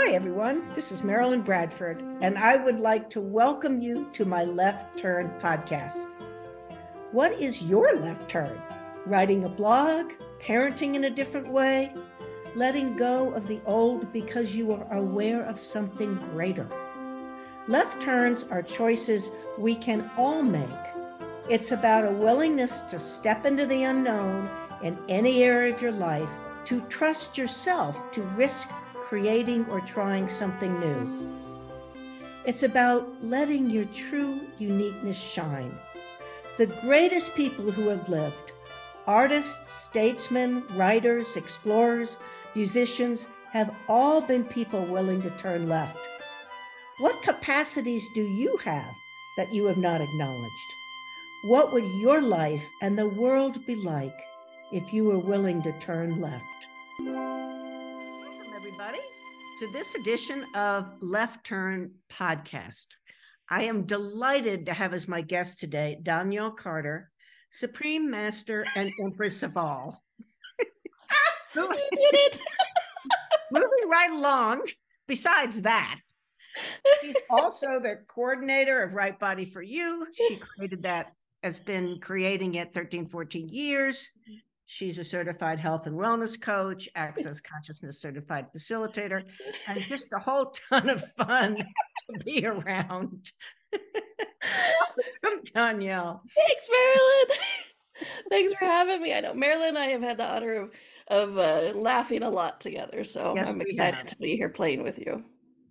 Hi, everyone. This is Marilyn Bradford, and I would like to welcome you to my Left Turn podcast. What is your left turn? Writing a blog, parenting in a different way, letting go of the old because you are aware of something greater. Left turns are choices we can all make. It's about a willingness to step into the unknown in any area of your life, to trust yourself to risk creating or trying something new. It's about letting your true uniqueness shine. The greatest people who have lived, artists, statesmen, writers, explorers, musicians, have all been people willing to turn left. What capacities do you have that you have not acknowledged? What would your life and the world be like if you were willing to turn left? Everybody, to this edition of Left Turn Podcast. I am delighted to have as my guest today Donnielle Carter, Supreme Master and Empress of all. you did it. Moving right along, besides that, she's also the coordinator of Right Body for You. She created that, has been creating it 13, 14 years. She's a certified health and wellness coach, access consciousness certified facilitator, and just a whole ton of fun to be around. Welcome, Donnielle. Thanks, Marilyn. Thanks for having me. I know Marilyn and I have had the honor of of uh, laughing a lot together, so Yes, I'm excited to be here playing with you.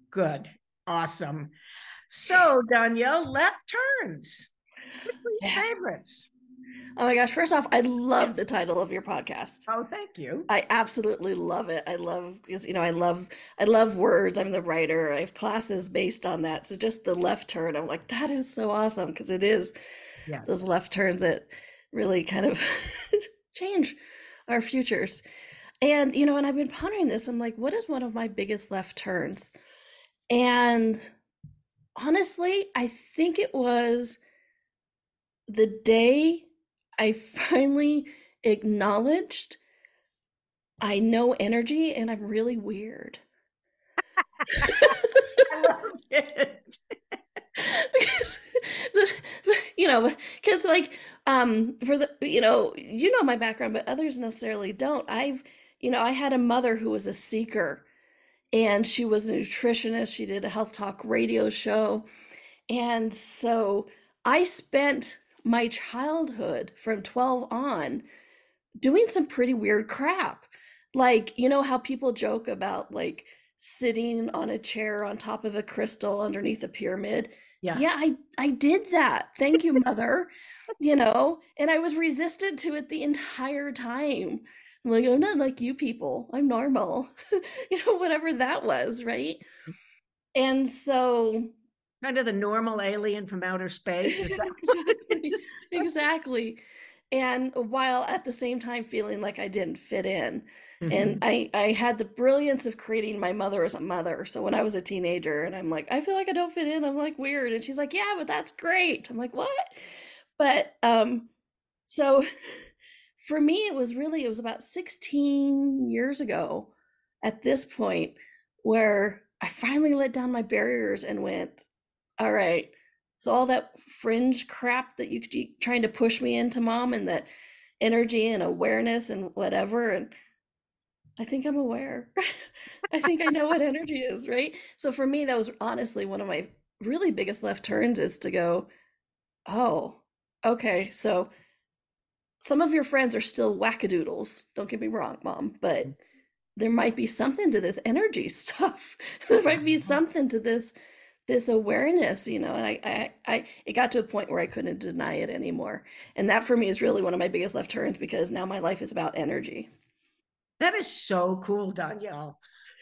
Good. Awesome. So, Donnielle, left turns. What were your Yeah. favorites? Oh my gosh! First off, I love the title of your podcast. Oh, thank you. I absolutely love it. I love because you know I love I love words. I'm the writer. I have classes based on that. So just the left turn, I'm like that is so awesome because it is Yes. those left turns that really kind of change our futures. And you know, and I've been pondering this. I'm like, what is one of my biggest left turns? And honestly, I think it was the day I finally acknowledged I know energy and I'm really weird. I love it. because this, you know because like um for the you know you know my background but others necessarily don't i've you know i had a mother who was a seeker and she was a nutritionist she did a health talk radio show and so i spent my childhood from 12 on doing some pretty weird crap like you know how people joke about like sitting on a chair on top of a crystal underneath a pyramid Yeah. yeah, I I did that. Thank you, mother. you know, and I was resistant to it the entire time. I'm like, I'm not like you people. I'm normal. you know, whatever that was, right? Mm. And so Kind of the normal alien from outer space. Is that what exactly, exactly. And while at the same time feeling like I didn't fit in. Mhm. And I I had the brilliance of creating my mother as a mother. So when I was a teenager and I'm like, I feel like I don't fit in, I'm like weird. And she's like, Yeah, but that's great. I'm like, what? But um, so for me, it was really, it was about 16 years ago at this point where I finally let down my barriers and went, all right. So all that fringe crap that you keep trying to push me into, mom, and that energy and awareness and whatever, and I think I'm aware. I think I know what energy is, right? So for me, that was honestly one of my really biggest left turns is to go, oh, okay. So some of your friends are still wackadoodles. Don't get me wrong, mom, but there might be something to this energy stuff. there might be Mhm. something to this this awareness, you know, and I, I, I, it got to a point where I couldn't deny it anymore. And that for me is really one of my biggest left turns because now my life is about energy. That is so cool, Donnielle.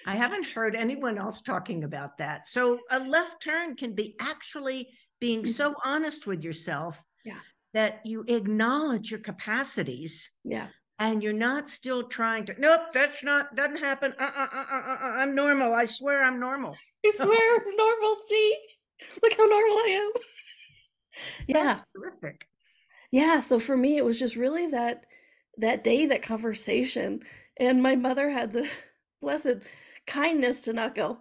I haven't heard anyone else talking about that. So a left turn can be actually being so honest with yourself Yeah. that you acknowledge your capacities Yeah. and you're not still trying to nope that's not doesn't happen uh, uh, uh, uh, uh, uh, i'm normal i swear i'm normal I swear, normal. See, look how normal I am. Yeah, that's terrific yeah. So for me, it was just really that that day, that conversation, and my mother had the blessed kindness to not go.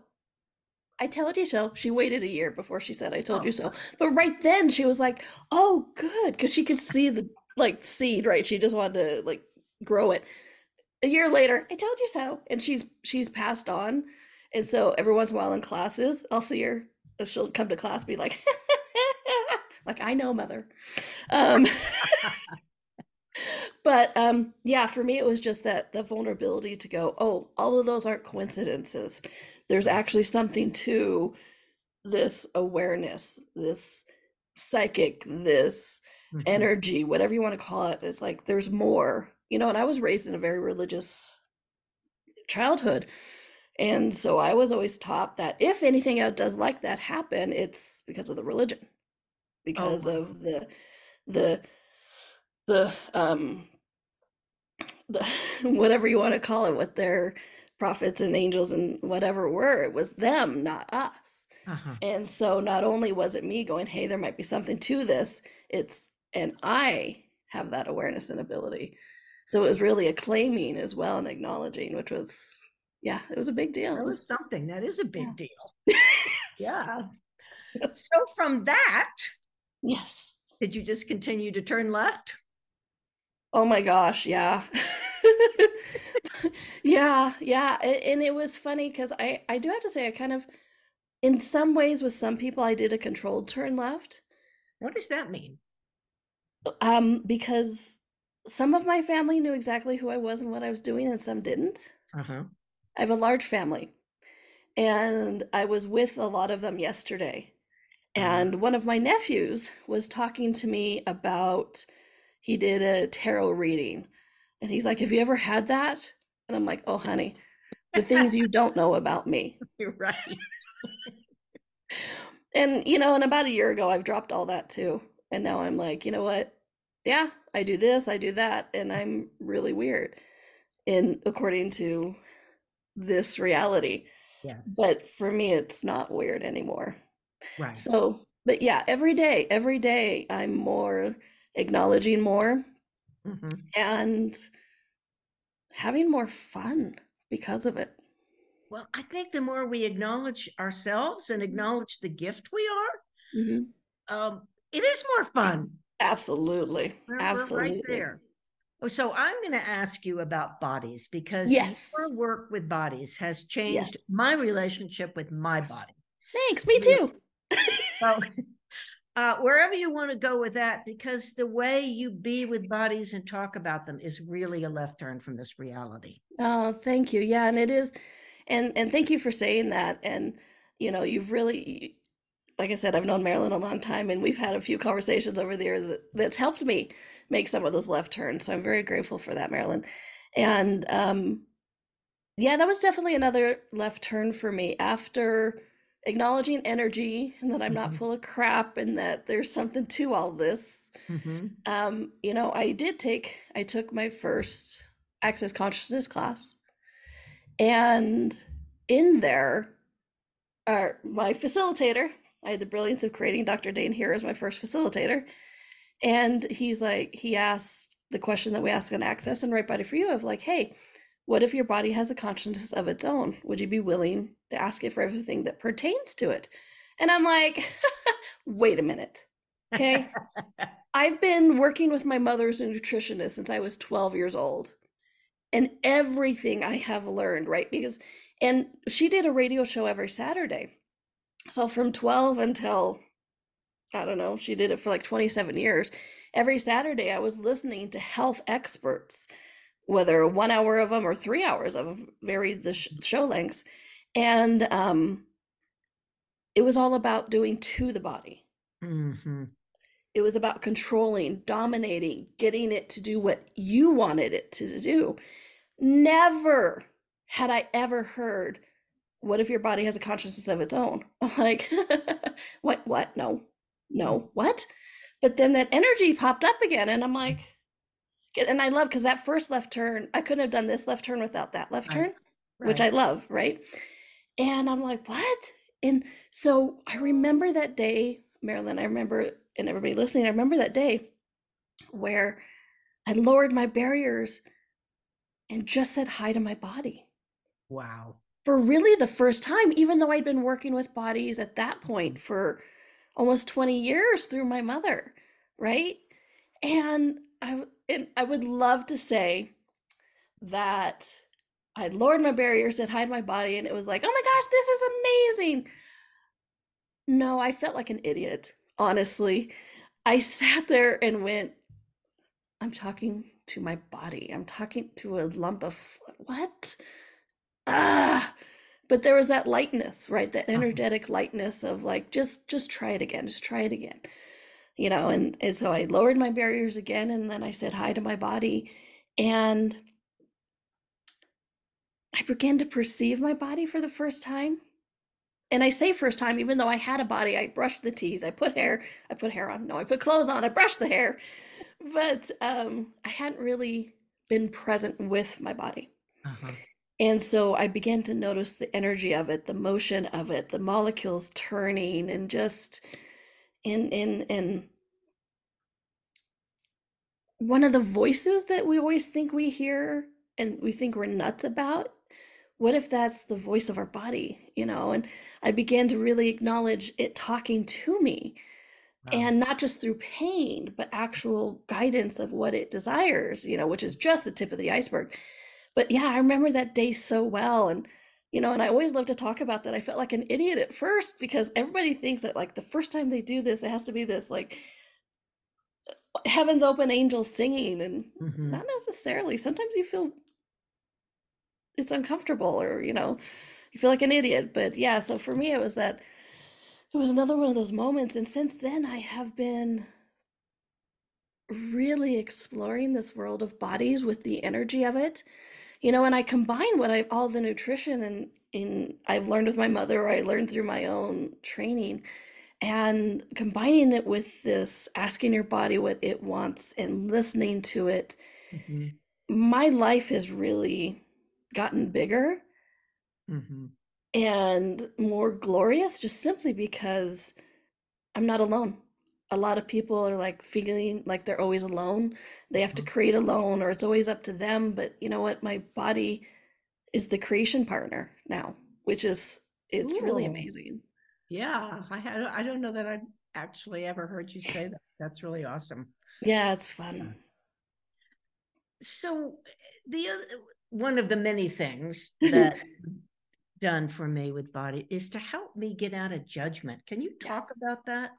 I told you so. She waited a year before she said, I told Oh. you so. But right then she was like, oh, good. Because she could see the like seed, right? She just wanted to like grow it. A year later, I told you so. And she's she's passed on. And so every once in a while in classes, I'll see her. She'll come to class, be like, like I know, mother. Um, but um, yeah, for me, it was just that the vulnerability to go, oh, all of those aren't coincidences. There's actually something to this awareness, this psychic, this Mhm. energy, whatever you want to call it. It's like there's more, you know. And I was raised in a very religious childhood. And so I was always taught that if anything else does like that happen, it's because of the religion, because wow. of the the the um the whatever you want to call it, what their prophets and angels and whatever were, it was them, not us. Uh-huh. And so not only was it me going, hey, there might be something to this, it's and I have that awareness and ability. So it was really a claiming as well and acknowledging, which was yeah, it was a big deal. That It was something. That is a big Yeah. deal. Yeah. Yes. So from that, Yes. did you just continue to turn left? Oh my gosh, yeah. Yeah, yeah. And it was funny because I I do have to say I kind of in some ways with some people I did a controlled turn left. What does that mean? Um, because some of my family knew exactly who I was and what I was doing, and some didn't. Uh-huh. I have a large family, and I was with a lot of them yesterday. Mm-hmm. And one of my nephews was talking to me about he did a tarot reading, and he's like, Have you ever had that? And I'm like, Oh, honey, the things you don't know about me. You're right. And, you know, and about a year ago, I've dropped all that too. And now I'm like, you know what? Yeah, I do this, I do that, and I'm really weird in according to this reality. Yes. But for me, it's not weird anymore. right. So, but yeah, every day, every day, I'm more acknowledging more Mhm. and having more fun because of it. Well, I think the more we acknowledge ourselves and acknowledge the gift we are, Mhm. um, it is more fun. Absolutely. We're, we're Absolutely. right there. Oh, So I'm going to ask you about bodies because Yes. your work with bodies has changed Yes. my relationship with my body. Thanks. Me too. So uh, wherever you want to go with that, because the way you be with bodies and talk about them is really a left turn from this reality. Oh, thank you. Yeah, and it is, and and thank you for saying that. And you know, you've really, like I said, I've known Marilyn a long time, and we've had a few conversations over there that, that's helped me make some of those left turns. So I'm very grateful for that, Marilyn. And um, yeah, that was definitely another left turn for me after acknowledging energy and that I'm not Mhm. full of crap and that there's something to all this. Mhm. Um, you know, I did take, I took my first access consciousness class. And in there, our, my facilitator, I had the brilliance of creating Dr. Dain Heer as my first facilitator. And he's like, he asked the question that we ask on Access and Right Body for You of like, hey, what if your body has a consciousness of its own? Would you be willing to ask it for everything that pertains to it? And I'm like, wait a minute. Okay. I've been working with my mother as a nutritionist since I was 12 years old. And everything I have learned, right? Because, and she did a radio show every Saturday. So from 12 until, I don't know, she did it for like 27 years. Every Saturday, I was listening to health experts, whether one hour of them or three hours of them, varied the sh- show lengths. And um, it was all about doing to the body. Mhm. It was about controlling, dominating, getting it to do what you wanted it to do. Never had I ever heard, what if your body has a consciousness of its own? I'm like, what, what? No, no, what? But then that energy popped up again, and I'm like, and I love because that first left turn, I couldn't have done this left turn without that left Right. turn, which I love, right? And I'm like, what? And so I remember that day, Marilyn, I remember, and everybody listening, I remember that day where I lowered my barriers and just said hi to my body. Wow. for really the first time, even though I'd been working with bodies at that point for almost 20 years through my mother, right? And I and I would love to say that I lowered my barriers, said hi to my body, and it was like, oh my gosh, this is amazing. No, I felt like an idiot, honestly. I sat there and went, I'm talking to my body. I'm talking to a lump of what? Ah, but there was that lightness, right? That Uh-huh. energetic lightness of like, just just try it again, just try it again. You know, and, and so I lowered my barriers again and then I said hi to my body and I began to perceive my body for the first time. And I say first time, even though I had a body, I brushed the teeth, I put hair, I put hair on. No, I put clothes on, I brushed the hair. But um, I hadn't really been present with my body. Uh-huh. And so I began to notice the energy of it, the motion of it, the molecules turning and just in in in one of the voices that we always think we hear and we think we're nuts about. What if that's the voice of our body, you know? And I began to really acknowledge it talking to me Wow. and not just through pain, but actual guidance of what it desires, you know, which is just the tip of the iceberg. But yeah, I remember that day so well. And, you know, and I always love to talk about that. I felt like an idiot at first because everybody thinks that, like, the first time they do this, it has to be this, like, heaven's open angels singing. And Mhm. not necessarily. Sometimes you feel it's uncomfortable or, you know, you feel like an idiot. But yeah, so for me, it was that it was another one of those moments. And since then, I have been really exploring this world of bodies with the energy of it. You know, and I combine what I all the nutrition and in I've learned with my mother, or I learned through my own training, and combining it with this asking your body what it wants and listening to it. Mhm. My life has really gotten bigger Mhm. and more glorious just simply because I'm not alone. A lot of people are like feeling like they're always alone. They have to Mhm. create alone, or it's always up to them. But you know what? My body is the creation partner now, which is it's really amazing. Yeah, I had I don't know that I've actually ever heard you say that. That's really awesome. Yeah, it's fun. So the oth- one of the many things that done for me with body is to help me get out of judgment. Can you Yeah. talk about that?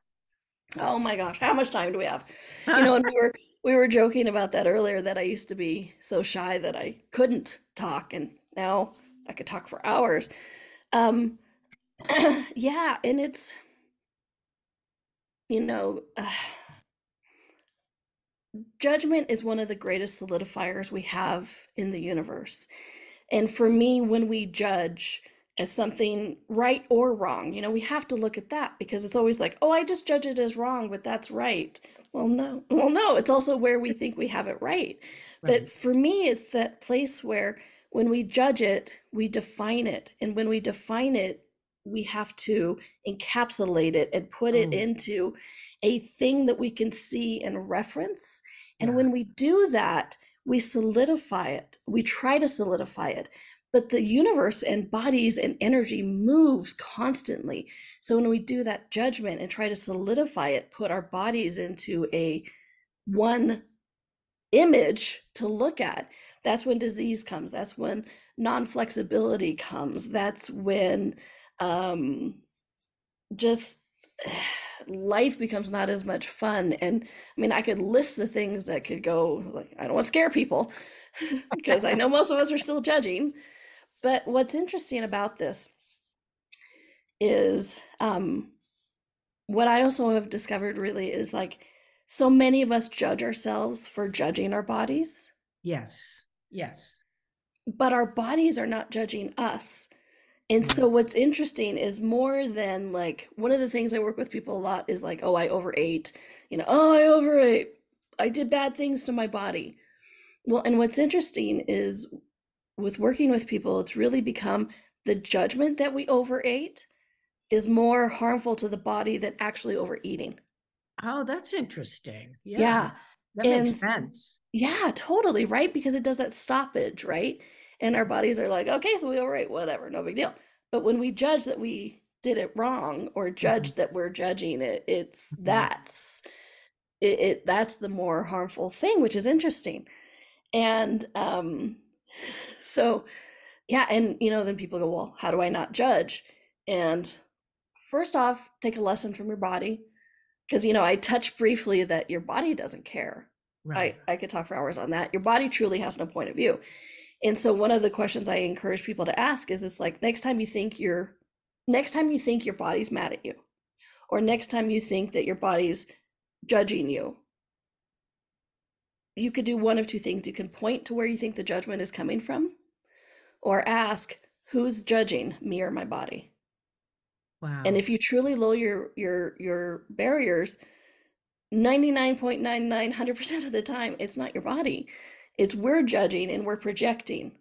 Oh my gosh, how much time do we have? You know, and we were we were joking about that earlier that I used to be so shy that I couldn't talk, and now I could talk for hours. Um, yeah, and it's you know, uh, judgment is one of the greatest solidifiers we have in the universe. And for me, when we judge as something right or wrong, you know, we have to look at that because it's always like, oh, I just judge it as wrong, but that's right. Well, no, well, no, it's also where we think we have it right. Right. But for me, it's that place where when we judge it, we define it. And when we define it, we have to encapsulate it and put it Oh. into a thing that we can see and reference. And Yeah. when we do that, we solidify it. We try to solidify it. But the universe and bodies and energy moves constantly. So when we do that judgment and try to solidify it, put our bodies into a one image to look at, that's when disease comes. That's when non-flexibility comes. That's when um, just life becomes not as much fun. And I mean, I could list the things that could go like, I don't want to scare people because I know most of us are still judging. But what's interesting about this is um, what I also have discovered really is like so many of us judge ourselves for judging our bodies, Yes. Yes. but our bodies are not judging us. And so what's interesting is more than like one of the things I work with people a lot is like, oh, I overate, you know, oh, I overate. I did bad things to my body. Well, and what's interesting is with working with people, it's really become the judgment that we overate is more harmful to the body than actually overeating. Oh, that's interesting. Yeah. Yeah. That makes And s- sense. Yeah, totally, right? Because it does that stoppage, right? and our bodies are like, okay, so we right, whatever, no big deal. But when we judge that we did it wrong or judge Mhm. that we're judging it, it's Mhm. that's it, it that's the more harmful thing, which is interesting. And um so yeah, and you know, then people go, well, how do I not judge? And first off, take a lesson from your body. Because you know, I touched briefly that your body doesn't care. Right. I, I could talk for hours on that. Your body truly has no point of view. And so one of the questions I encourage people to ask is this like next time you think you're next time you think your body's mad at you, or next time you think that your body's judging you, you could do one of two things. You can point to where you think the judgment is coming from, or ask, who's judging me or my body? Wow. And if you truly lower your your your barriers, 99.99 100% of the time it's not your body. It's we're judging and we're projecting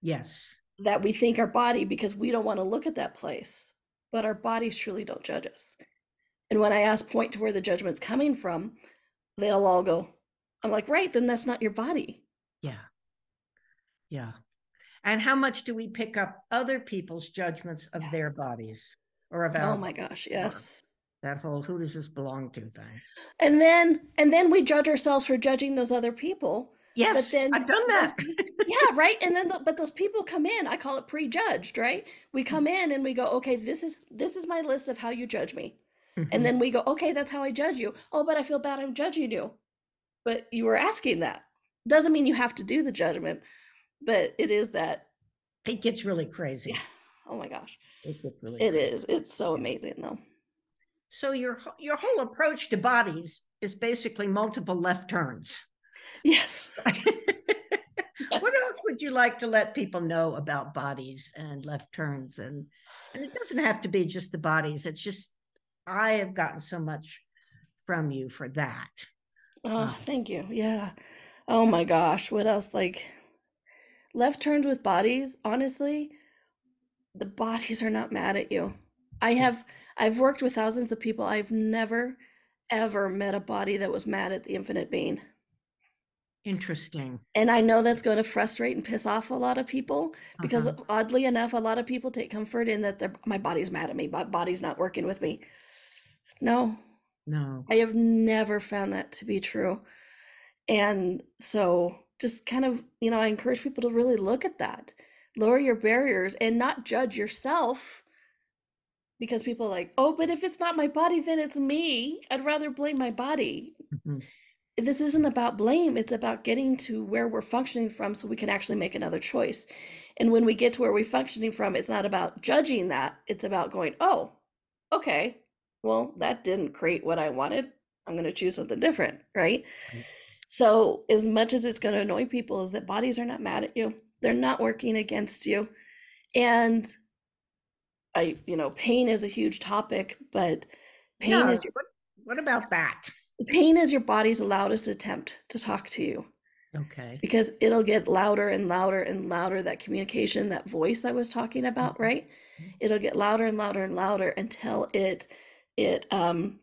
yes. that we think our body because we don't want to look at that place. But our bodies truly don't judge us. And when I ask point to where the judgment's coming from, they'll all go, I'm like, right, then that's not your body. Yeah. Yeah. And how much do we pick up other people's judgments of their bodies or about Oh my gosh, yes. that whole who does this belong to thing? And then and then we judge ourselves for judging those other people Yes, then I've done that. yeah right and then the, but those people come in i call it prejudged right we come in and we go okay this is this is my list of how you judge me Mhm. and then we go okay that's how i judge you oh but i feel bad i'm judging you but you were asking that doesn't mean you have to do the judgment but it is that it gets really crazy. yeah oh my gosh It gets really it crazy. is it's so amazing though So your your whole approach to bodies is basically multiple left turns. yes What else would you like to let people know about bodies and left turns? And and it doesn't have to be just the bodies. It's just I have gotten so much from you for that. Oh, thank you. Yeah. Oh my gosh. What else? Like left turns with bodies, honestly, the bodies are not mad at you. I have I've worked with thousands of people. I've never ever met a body that was mad at the infinite being. Interesting. And I know that's going to frustrate and piss off a lot of people because Uh-huh. oddly enough, a lot of people take comfort in that their my body's mad at me, my body's not working with me. No, No. I have never found that to be true. And so just kind of, you know, I encourage people to really look at that. Lower your barriers and not judge yourself because people are like, "Oh, but if it's not my body, then it's me. I'd rather blame my body." Mhm. This isn't about blame, it's about getting to where we're functioning from so we can actually make another choice. And when we get to where we're functioning from, it's not about judging that, it's about going, "Oh, okay, well, that didn't create what I wanted. I'm going to choose something different, right? Right. So, as much as it's going to annoy people, is that bodies are not mad at you. They're not working against you. And I, you know, pain is a huge topic, but pain Yeah, is your what, what about that? pain is your body's loudest attempt to talk to you Okay. because it'll get louder and louder and louder that communication that voice i was talking about Mhm. right Mhm. it'll get louder and louder and louder until it it um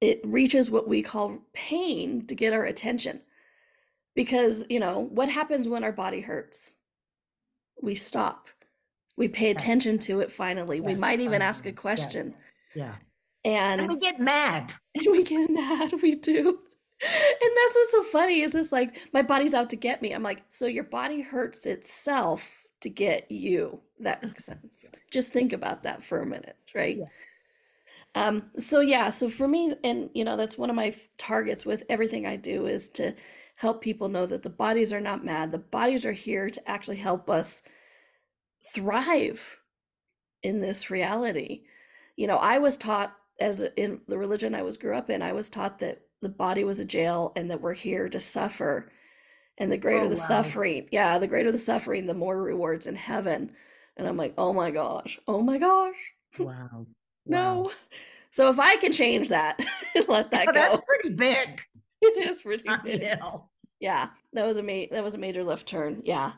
it reaches what we call pain to get our attention because you know what happens when our body hurts we stop we pay attention to it finally we might even ask a. Yes. question Yeah. and And we get mad. and we get mad, we do. And that's what's so funny is this like my body's out to get me. I'm like, so your body hurts itself to get you. That makes sense. Just think about that for a minute, right? Yeah. Um, so yeah, so for me, and you know, that's one of my targets with everything I do is to help people know that the bodies are not mad. The bodies are here to actually help us thrive in this reality. You know, I was taught as in the religion I was grew up in, I was taught that the body was a jail and that we're here to suffer. And the greater Oh, the wow. suffering, yeah, the greater the suffering, the more rewards in heaven. And I'm like, oh my gosh, oh my gosh, Wow. Wow. no. So if I can change that, let that Oh, go. that's pretty big. It is pretty on big. the. Yeah, that was a ma- that was a major left turn. Yeah,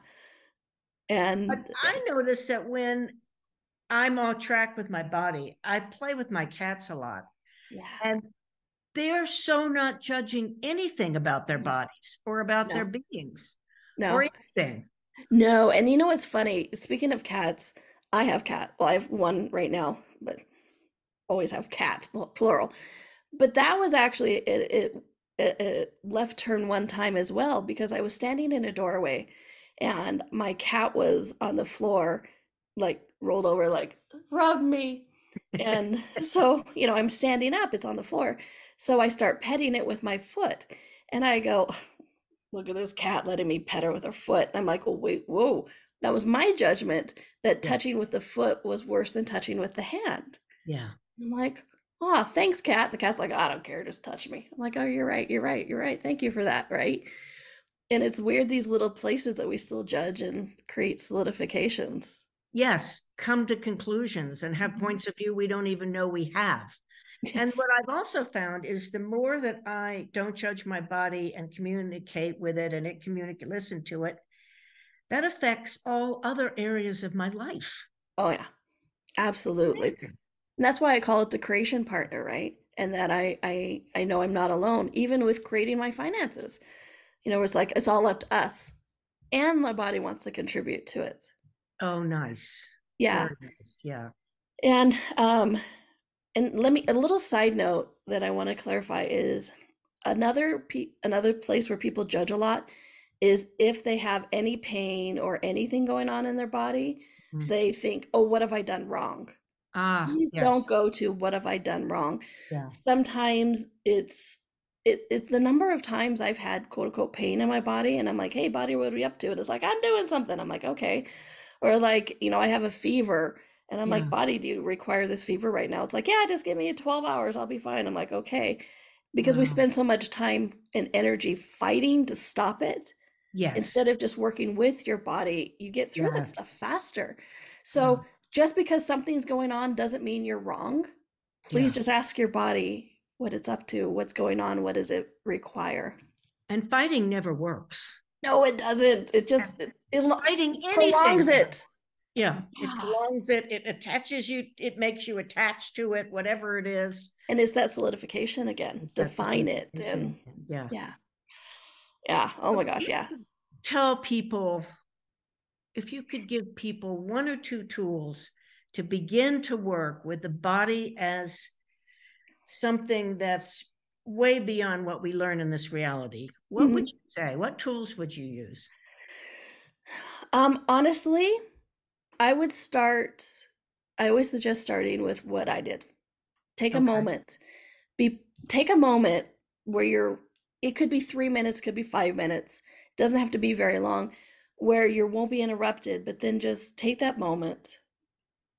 and But I noticed that when I'm off track with my body, I play with my cats a lot. yeah, And they're so not judging anything about their bodies or about No. their beings no, or anything. No, and you know what's funny? Speaking of cats, I have cat. Well, I have one right now, always have cats, plural. But that was actually it, it, it left turn one time as well because I was standing in a doorway and my cat was on the floor, like rolled over, like rub me. And so, you know, I'm standing up, it's on the floor. So I start petting it with my foot. And I go, look at this cat letting me pet her with her foot. And I'm like, oh, wait, whoa. That was my judgment that touching with the foot was worse than touching with the hand. Yeah. I'm like, oh, thanks, cat. The cat's like, I don't care, just touch me. I'm like, oh, you're right, you're right, you're right. Thank you for that, right? And it's weird these little places that we still judge and create solidifications. Yes, come to conclusions and have mm-hmm. points of view we don't even know we have. Yes. And what I've also found is the more that I don't judge my body and communicate with it and it communicate listen to it, that affects all other areas of my life. Oh yeah. Absolutely. Amazing. And that's why I call it the creation partner, right? And that I I I know I'm not alone, even with creating my finances. You know, it's like it's all up to us. And my body wants to contribute to it. Oh, nice. Yeah. Nice. Yeah. And um and let me a little side note that I want to clarify is another pe- another place where people judge a lot is if they have any pain or anything going on in their body, mm. they think, "Oh, what have I done wrong?" Ah, Please yes. don't go to what have I done wrong. Yeah. Sometimes it's it, it's the number of times I've had quote unquote pain in my body, and I'm like, "Hey, body, what are we up to?" And it's like, "I'm doing something." I'm like, "Okay," or like, you know, I have a fever, and I'm yeah. like, "Body, do you require this fever right now?" It's like, "Yeah, just give me 12 hours, I'll be fine." I'm like, "Okay," because wow. we spend so much time and energy fighting to stop it. Yes. Instead of just working with your body, you get through yes. that stuff faster. So. Yeah just because something's going on doesn't mean you're wrong. Please yeah. just ask your body what it's up to, what's going on, what does it require. And fighting never works. No, it doesn't. It just it, it fighting prolongs it. Yeah, it prolongs it. It attaches you. It makes you attached to it, whatever it is. And it's that solidification again. Define it and yeah, yeah, yeah. Oh my gosh, yeah. Tell people if you could give people one or two tools to begin to work with the body as something that's way beyond what we learn in this reality, what mm-hmm. would you say? What tools would you use? Um, honestly, I would start. I always suggest starting with what I did. Take okay. a moment. Be take a moment where you're. It could be three minutes, could be five minutes. It doesn't have to be very long where you won't be interrupted, but then just take that moment,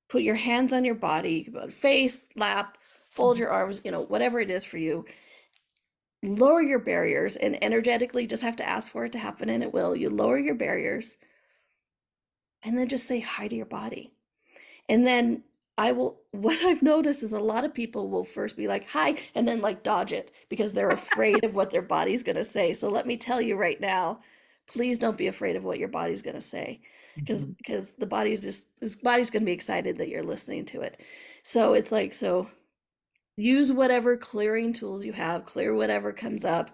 put your hands on your body, face, lap, fold mm-hmm. your arms, you know, whatever it is for you. Lower your barriers and energetically just have to ask for it to happen and it will. You lower your barriers and then just say hi to your body. And then I will, what I've noticed is a lot of people will first be like, hi, and then like dodge it because they're afraid of what their body's going to say. So let me tell you right now, please don't be afraid of what your body's going to say because mm-hmm. because the body's just this body's going to be excited that you're listening to it. So it's like so use whatever clearing tools you have clear whatever comes up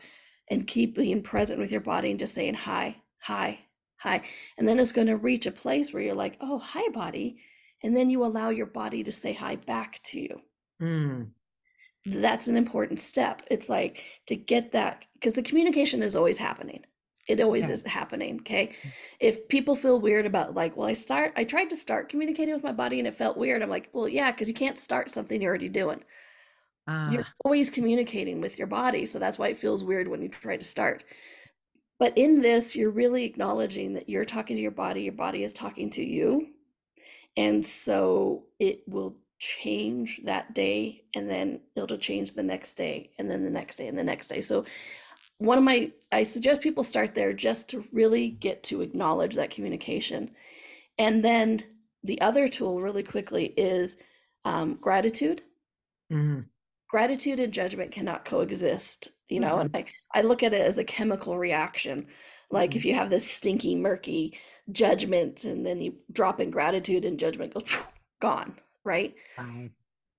and keep being present with your body and just saying hi hi hi. And then it's going to reach a place where you're like oh hi body and then you allow your body to say hi back to you. Mm. that's an important step. It's like to get that because the communication is always happening it always yes. is happening. Okay. Mm. If people feel weird about like, well, I start, I tried to start communicating with my body and it felt weird. I'm like, well, yeah, because you can't start something you're already doing. Uh, you're always communicating with your body. So that's why it feels weird when you try to start. But in this, you're really acknowledging that you're talking to your body, your body is talking to you. And so it will change that day and then it'll change the next day and then the next day and the next day. So one of my i suggest people start there just to really get to acknowledge that communication and then the other tool really quickly is um, gratitude mm-hmm. gratitude and judgment cannot coexist you know mm-hmm. and I, I look at it as a chemical reaction like mm-hmm. if you have this stinky murky judgment and then you drop in gratitude and judgment goes gone right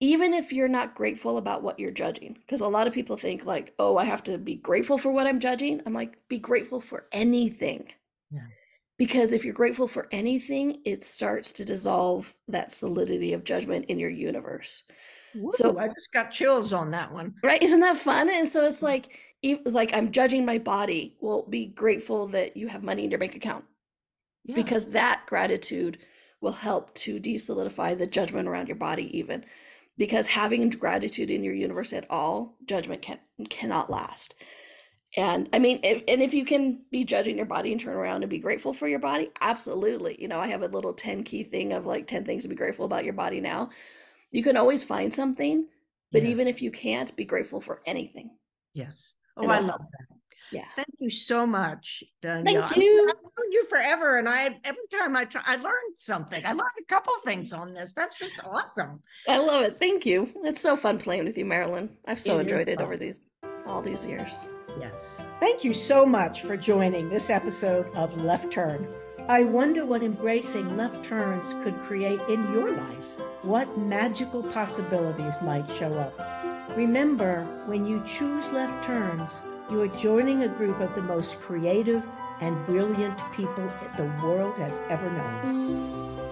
even if you're not grateful about what you're judging because a lot of people think like oh i have to be grateful for what i'm judging i'm like be grateful for anything yeah. Because if you're grateful for anything, it starts to dissolve that solidity of judgment in your universe. So I just got chills on that one. Right? Isn't that fun? And so it's like, it's like I'm judging my body. Well, be grateful that you have money in your bank account. Yeah. Because that gratitude will help to desolidify the judgment around your body even because having gratitude in your universe at all judgment can cannot last. And i mean if, and if you can be judging your body and turn around and be grateful for your body absolutely. You know i have a little 10 key thing of like 10 things to be grateful about your body now. You can always find something but yes. even if you can't be grateful for anything. Yes. Oh i love that yeah. Thank you so much, Donnielle. Thank you. I've known you forever, and I every time I try, I learned something. I learned a couple things on this. That's just awesome. I love it. Thank you. It's so fun playing with you, Marilyn. I've so it enjoyed it over these all these years. Yes. Thank you so much for joining this episode of Left Turn. I wonder what embracing left turns could create in your life. What magical possibilities might show up. Remember, when you choose left turns, you are joining a group of the most creative and brilliant people the world has ever known.